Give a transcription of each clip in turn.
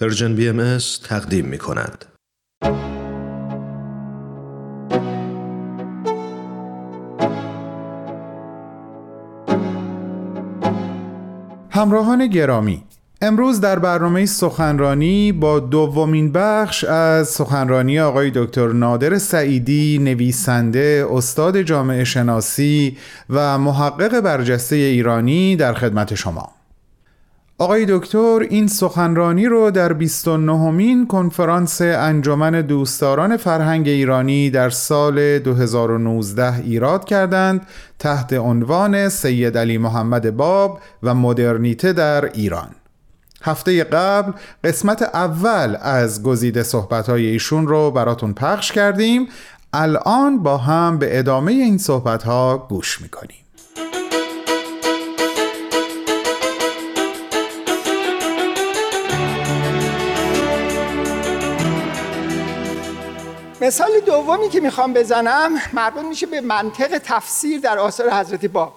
پرژن بی ام تقدیم می کند. همراهان گرامی امروز در برنامه سخنرانی با دومین بخش از سخنرانی آقای دکتر نادر سعیدی نویسنده استاد جامعه شناسی و محقق برجسته ایرانی در خدمت شما آقای دکتر این سخنرانی رو در 29 مین کنفرانس انجمن دوستداران فرهنگ ایرانی در سال 2019 ایراد کردند تحت عنوان سید علی محمد باب و مدرنیته در ایران. هفته قبل قسمت اول از گزیده صحبتهای ایشون رو براتون پخش کردیم. الان با هم به ادامه این صحبتها گوش می‌کنیم. مثال دومی که می‌خوام بزنم مربوط میشه به منطق تفسیر در آثار حضرت باب.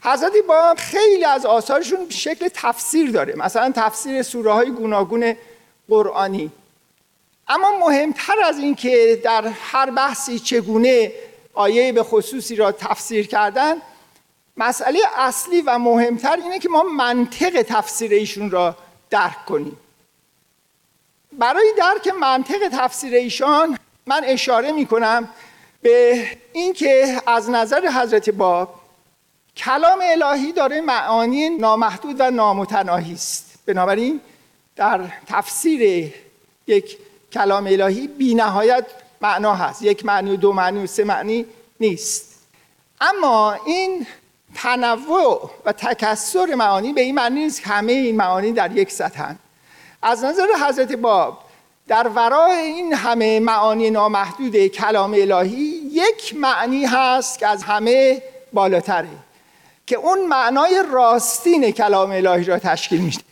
حضرت باب خیلی از آثارشون شکل تفسیر داره. مثلا تفسیر سوره های گوناگون قرآنی. اما مهمتر از این که در هر بحثی چگونه آیه به خصوصی را تفسیر کردن مسئله اصلی و مهمتر اینه که ما منطق تفسیر ایشون را درک کنیم. برای درک منطق تفسیر ایشان من اشاره می کنم به اینکه از نظر حضرت باب کلام الهی داره معانی نامحدود و نامتناهی است. بنابراین در تفسیر یک کلام الهی بی نهایت معنا هست. یک معنی و دو معنی و سه معنی نیست. اما این تنوع و تکسر معانی به این معنی نیست که همه این معانی در یک سطح از نظر حضرت باب در ورای این همه معانی نامحدود کلام الهی یک معنی هست که از همه بالاتره که اون معنای راستین کلام الهی را تشکیل میده.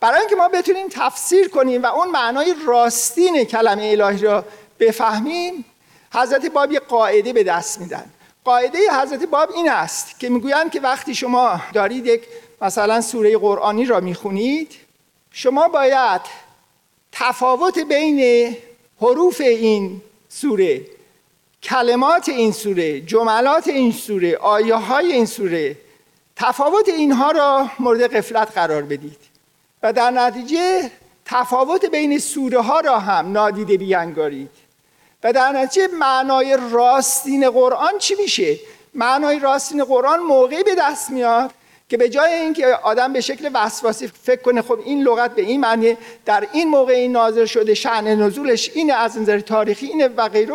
برای اینکه ما بتونیم تفسیر کنیم و اون معنای راستین کلام الهی را بفهمیم حضرت باب یک قاعده به دست میدن. قاعده حضرت باب این است که می‌گویند که وقتی شما دارید یک مثلا سوره قرآنی را می‌خونید شما باید تفاوت بین حروف این سوره کلمات این سوره جملات این سوره آیه های این سوره تفاوت اینها را مورد قفلت قرار بدید و در نتیجه تفاوت بین سوره ها را هم نادیده بیانگارید و در نتیجه معنای راستین قرآن چی میشه؟ معنای راستین قرآن موقعی به دست میاد که به جای اینکه آدم به شکل وسواسی فکر کنه خب این لغت به این معنی در این موقع این نازل شده شعن نزولش اینه از نظر تاریخی اینه و غیره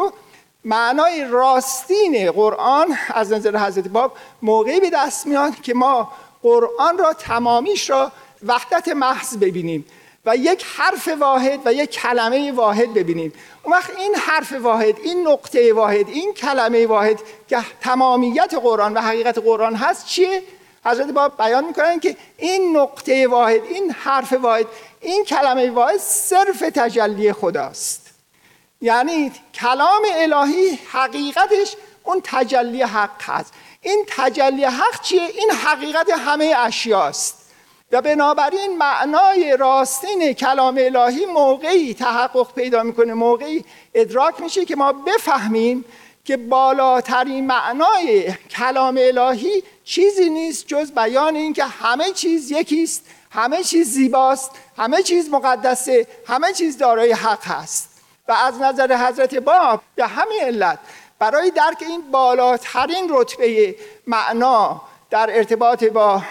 معنای راستین قرآن از نظر حضرت باب موقعی به دست میاد که ما قرآن را تمامیش را وحدت محض ببینیم و یک حرف واحد و یک کلمه واحد ببینیم. اون وقت این حرف واحد این نقطه واحد این کلمه واحد که تمامیت قرآن و حقیقت قرآن هست چیه؟ حضرت باب بیان می‌کنن که این نقطه واحد این حرف واحد این کلمه واحد صرف تجلی خداست. یعنی کلام الهی حقیقتش اون تجلی حق هست. این تجلی حق چیه؟ این حقیقت همه اشیاست. و بنابراین معنای راستین کلام الهی موقعی تحقق پیدا می‌کنه موقعی ادراک میشه که ما بفهمیم که بالاترین معنای کلام الهی چیزی نیست جز بیان این که همه چیز یکیست همه چیز زیباست همه چیز مقدسه همه چیز دارای حق هست. و از نظر حضرت باب به همین علت برای درک این بالاترین رتبه معنا در ارتباط با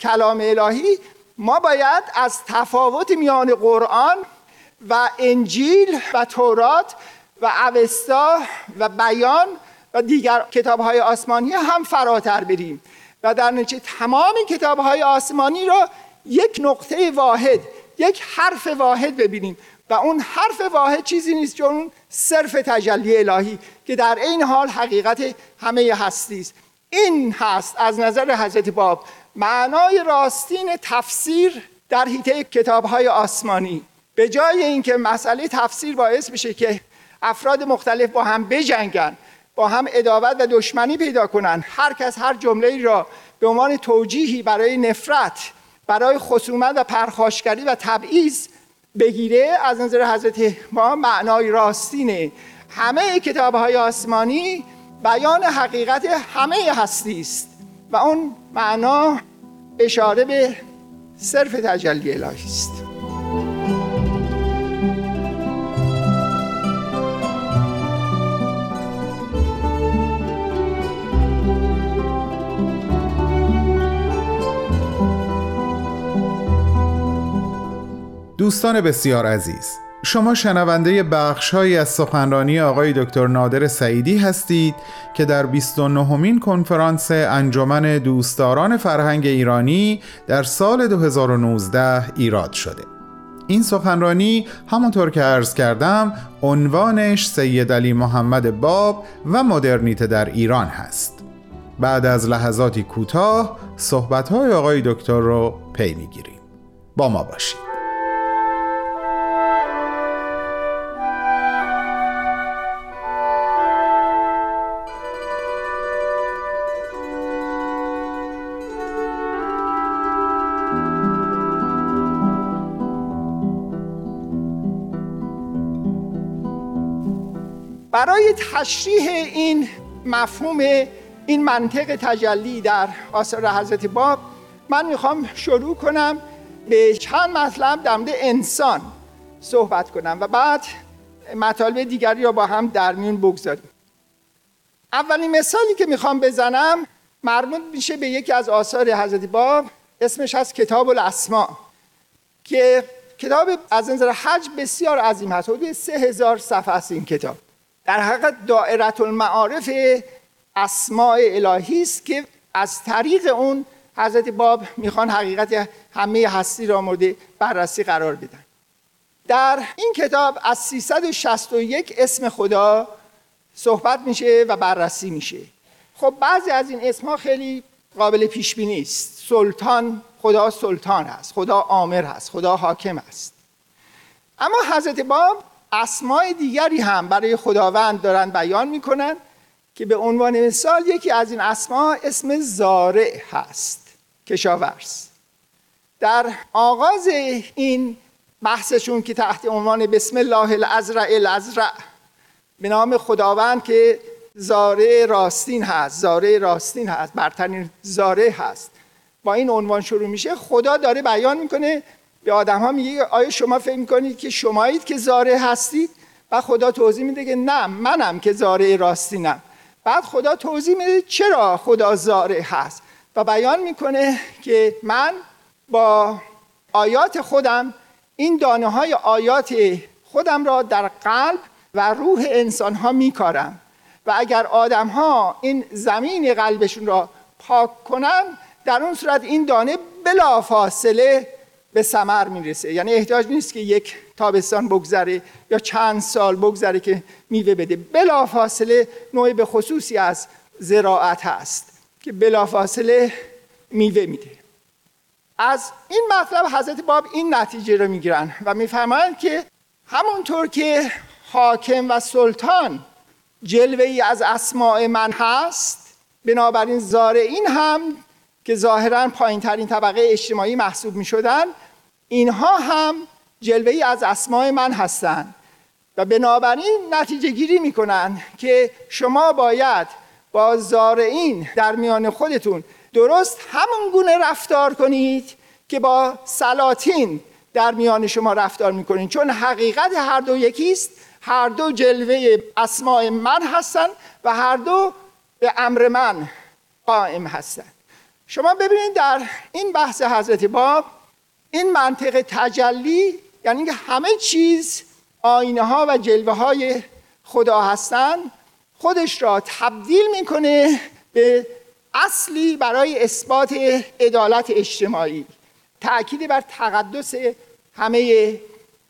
کلام الهی ما باید از تفاوت میان قرآن و انجیل و تورات و اوستا و بیان و دیگر کتاب های آسمانی هم فراتر بریم. و در نتیجه تمام کتاب های آسمانی را یک نقطه واحد یک حرف واحد ببینیم. و اون حرف واحد چیزی نیست چون صرف تجلی الهی که در این حال حقیقت همه هستی است. این هست از نظر حضرت باب معنای راستین تفسیر در حیطه کتاب های آسمانی. به جای اینکه مسئله تفسیر باعث بشه که افراد مختلف با هم بجنگن با هم اداوت و دشمنی پیدا کنن. هر کس هر جمله را به عنوان توجیهی برای نفرت برای خصومت و پرخاشگری و تبعیض بگیره از نظر حضرت ما معنای راستینه همه کتاب های آسمانی بیان حقیقت همه هستی است و اون معنا اشاره به صرف تجلی الهی است. دوستان بسیار عزیز شما شنونده بخشهایی از سخنرانی آقای دکتر نادر سعیدی هستید که در 29 مین کنفرانس انجمن دوستداران فرهنگ ایرانی در سال 2019 ایراد شده. این سخنرانی همونطور که عرض کردم عنوانش سید علی محمد باب و مدرنیته در ایران هست. بعد از لحظاتی کوتاه صحبت‌های آقای دکتر رو پی می‌گیریم. با ما باشید. برای تشریح این مفهوم این منطق تجلی در آثار حضرت باب من می‌خوام شروع کنم به چند مطلب در مورد انسان صحبت کنم و بعد مطالب دیگری را با هم در میون بگذاریم. اولین مثالی که می‌خوام بزنم مربوط میشه به یکی از آثار حضرت باب اسمش از کتاب الاسماء که کتاب از نظر حج بسیار عظیم هست حدود سه هزار صفحه است این کتاب. در حقیقت دائرت المعارف اسماع الهی است که از طریق اون حضرت باب می‌خوان حقیقت همه هستی را مورد بررسی قرار بدن. در این کتاب از 361 اسم خدا صحبت میشه و بررسی میشه. خب بعضی از این اسمها خیلی قابل پیش بینی است سلطان خدا سلطان هست خدا آمر هست خدا حاکم است اما حضرت باب اسماع دیگری هم برای خداوند دارن بیان می‌کنن که به عنوان مثال یکی از این اسما اسم زارع هست کشاورز. در آغاز این بحثشون که تحت عنوان بسم الله الازرع الازرع به نام خداوند که زارع راستین هست زارع راستین هست برترین زارع هست. با این عنوان شروع میشه خدا داره بیان می‌کنه به آدم ها میگه آیا شما فکر می‌کنید که شمایید که زاره هستید؟ و خدا توضیح میده که نه منم که زاره راستینم بعد خدا توضیح میده چرا خدا زاره هست. و بیان می‌کنه که من با آیات خودم این دانه های آیات خودم را در قلب و روح انسان ها میکارم. و اگر آدم ها این زمین قلبشون را پاک کنن در اون صورت این دانه بلا فاصله به ثمر می‌رسه. یعنی احتیاج نیست که یک تابستان بگذره یا چند سال بگذره که میوه بده. بلافاصله نوع به خصوصی از زراعت هست که بلافاصله میوه میده. از این مطلب حضرت باب این نتیجه رو می‌گیرن و می‌فهمند که همونطور که حاکم و سلطان جلوه ای از اسماع من هست بنابراین زارعین هم که ظاهرا پایین ترین طبقه اجتماعی محسوب می شدن اینها هم جلوه ای از اسماع من هستند و بنابراین نتیجه گیری می کنند که شما باید با زارعین در میان خودتون درست همون گونه رفتار کنید که با سلاطین در میان شما رفتار می‌کنید. چون حقیقت هر دو یکیست هر دو جلوه اسماع من هستند و هر دو به امر من قائم هستند شما ببینید در این بحث حضرت باب این منطق تجلی یعنی که همه چیز آینه ها و جلوه های خدا هستند خودش را تبدیل می‌کنه به اصلی برای اثبات عدالت اجتماعی تأکید بر تقدس همه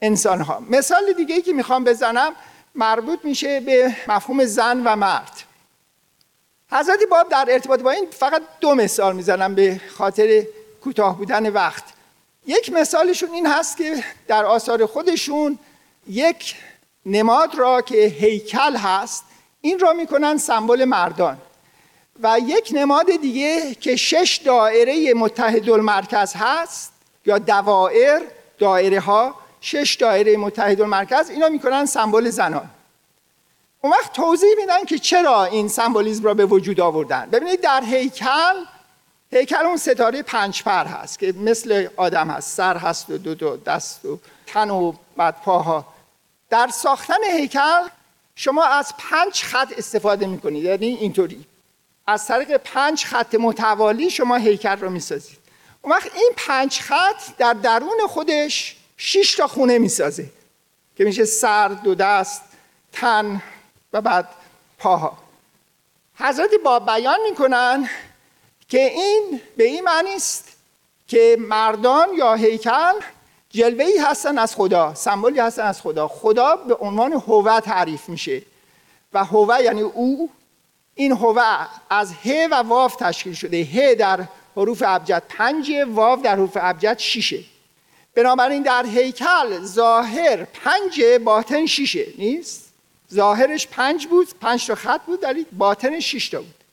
انسان ها مثال دیگه ای که می‌خوام بزنم مربوط میشه به مفهوم زن و مرد. حضرت باب در ارتباط با این فقط دو مثال می‌زنم به خاطر کوتاه بودن وقت. یک مثالشون این هست که در آثار خودشون یک نماد را که هیکل هست این را می‌کنن سمبل مردان. و یک نماد دیگه که شش دایره متحد المرکز هست یا دوائر دایره ها شش دایره متحد مرکز اینا می‌کنن سمبل زنان. اون وقت توضیح میدن که چرا این سمبولیزم را به وجود آوردن. ببینید در هیکل هیکل اون ستاره پنج پر هست که مثل آدم هست سر هست و دو دو دست و تن و بعد پاها. در ساختن هیکل شما از پنج خط استفاده می‌کنید. یعنی اینطوری. از طریق پنج خط متوالی شما هیکل رو می‌سازید. اون وقت این پنج خط در درون خودش شش تا خونه می‌سازه که میشه سر دو دست تن و بعد پاها. حضرت با بیان می‌کنن که این به این معنی است که مردان یا هیکل جلوه ای هستن از خدا سمبولی هستن از خدا. خدا به عنوان هوه تعریف میشه و هوه یعنی او. این هوه از ه و واف تشکیل شده. ه در حروف ابجد پنج واو در حروف ابجد شیشه. بنابراین در هیکل ظاهر پنج باطن شیشه نیست؟ ظاهرش پنج بود پنج تا خط بود در باطن شیش تا بود.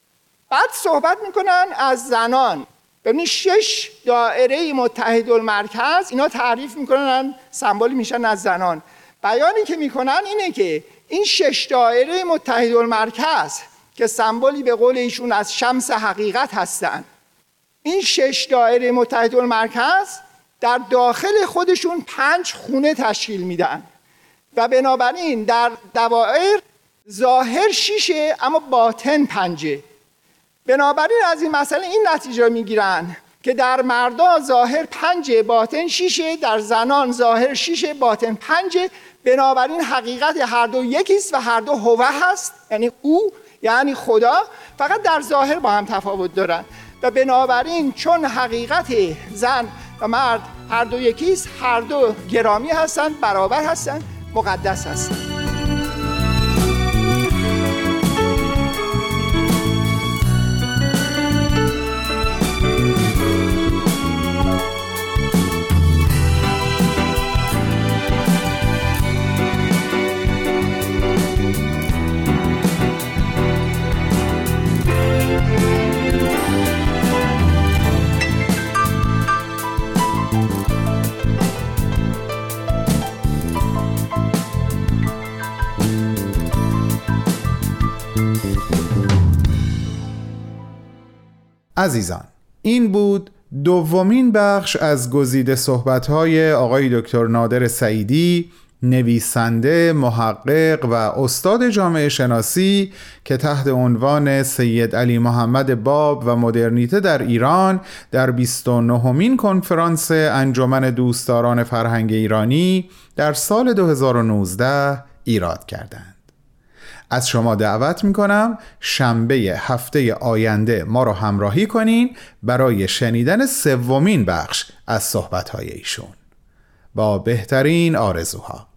بعد صحبت می‌کنن از زنان. ببینید شش دائره متحد المرکز اینا تعریف می‌کنن سمبولی میشن از زنان. بیانی که می‌کنن اینه که این شش دائره متحد المرکز که سمبولی به قول ایشون از شمس حقیقت هستند این شش دایره متحد المرکز در داخل خودشون پنج خونه تشکیل میدن. و بنابراین در دوائر ظاهر شیشه اما باطن پنجه. بنابراین از این مسئله این نتیجه می‌گیرن که در مردا ظاهر پنجه باطن شیشه در زنان ظاهر شیشه باطن پنجه. بنابراین حقیقت هر دو یکیست و هر دو هوه هست یعنی او یعنی خدا. فقط در ظاهر با هم تفاوت دارن. و بنابراین چون حقیقت زن و مرد هر دو یکیست هر دو گرامی هستند برابر هستند. مقدس هستند عزیزان این بود دومین بخش از گزیده صحبت‌های آقای دکتر نادر سعیدی نویسنده، محقق و استاد جامعه شناسی که تحت عنوان سید علی محمد باب و مدرنیته در ایران در 29 مین کنفرانس انجمن دوستداران فرهنگ ایرانی در سال 2019 ایراد کردند. از شما دعوت می‌کنم شنبه هفته آینده ما رو همراهی کنین برای شنیدن سومین بخش از صحبتهای ایشون. با بهترین آرزوها.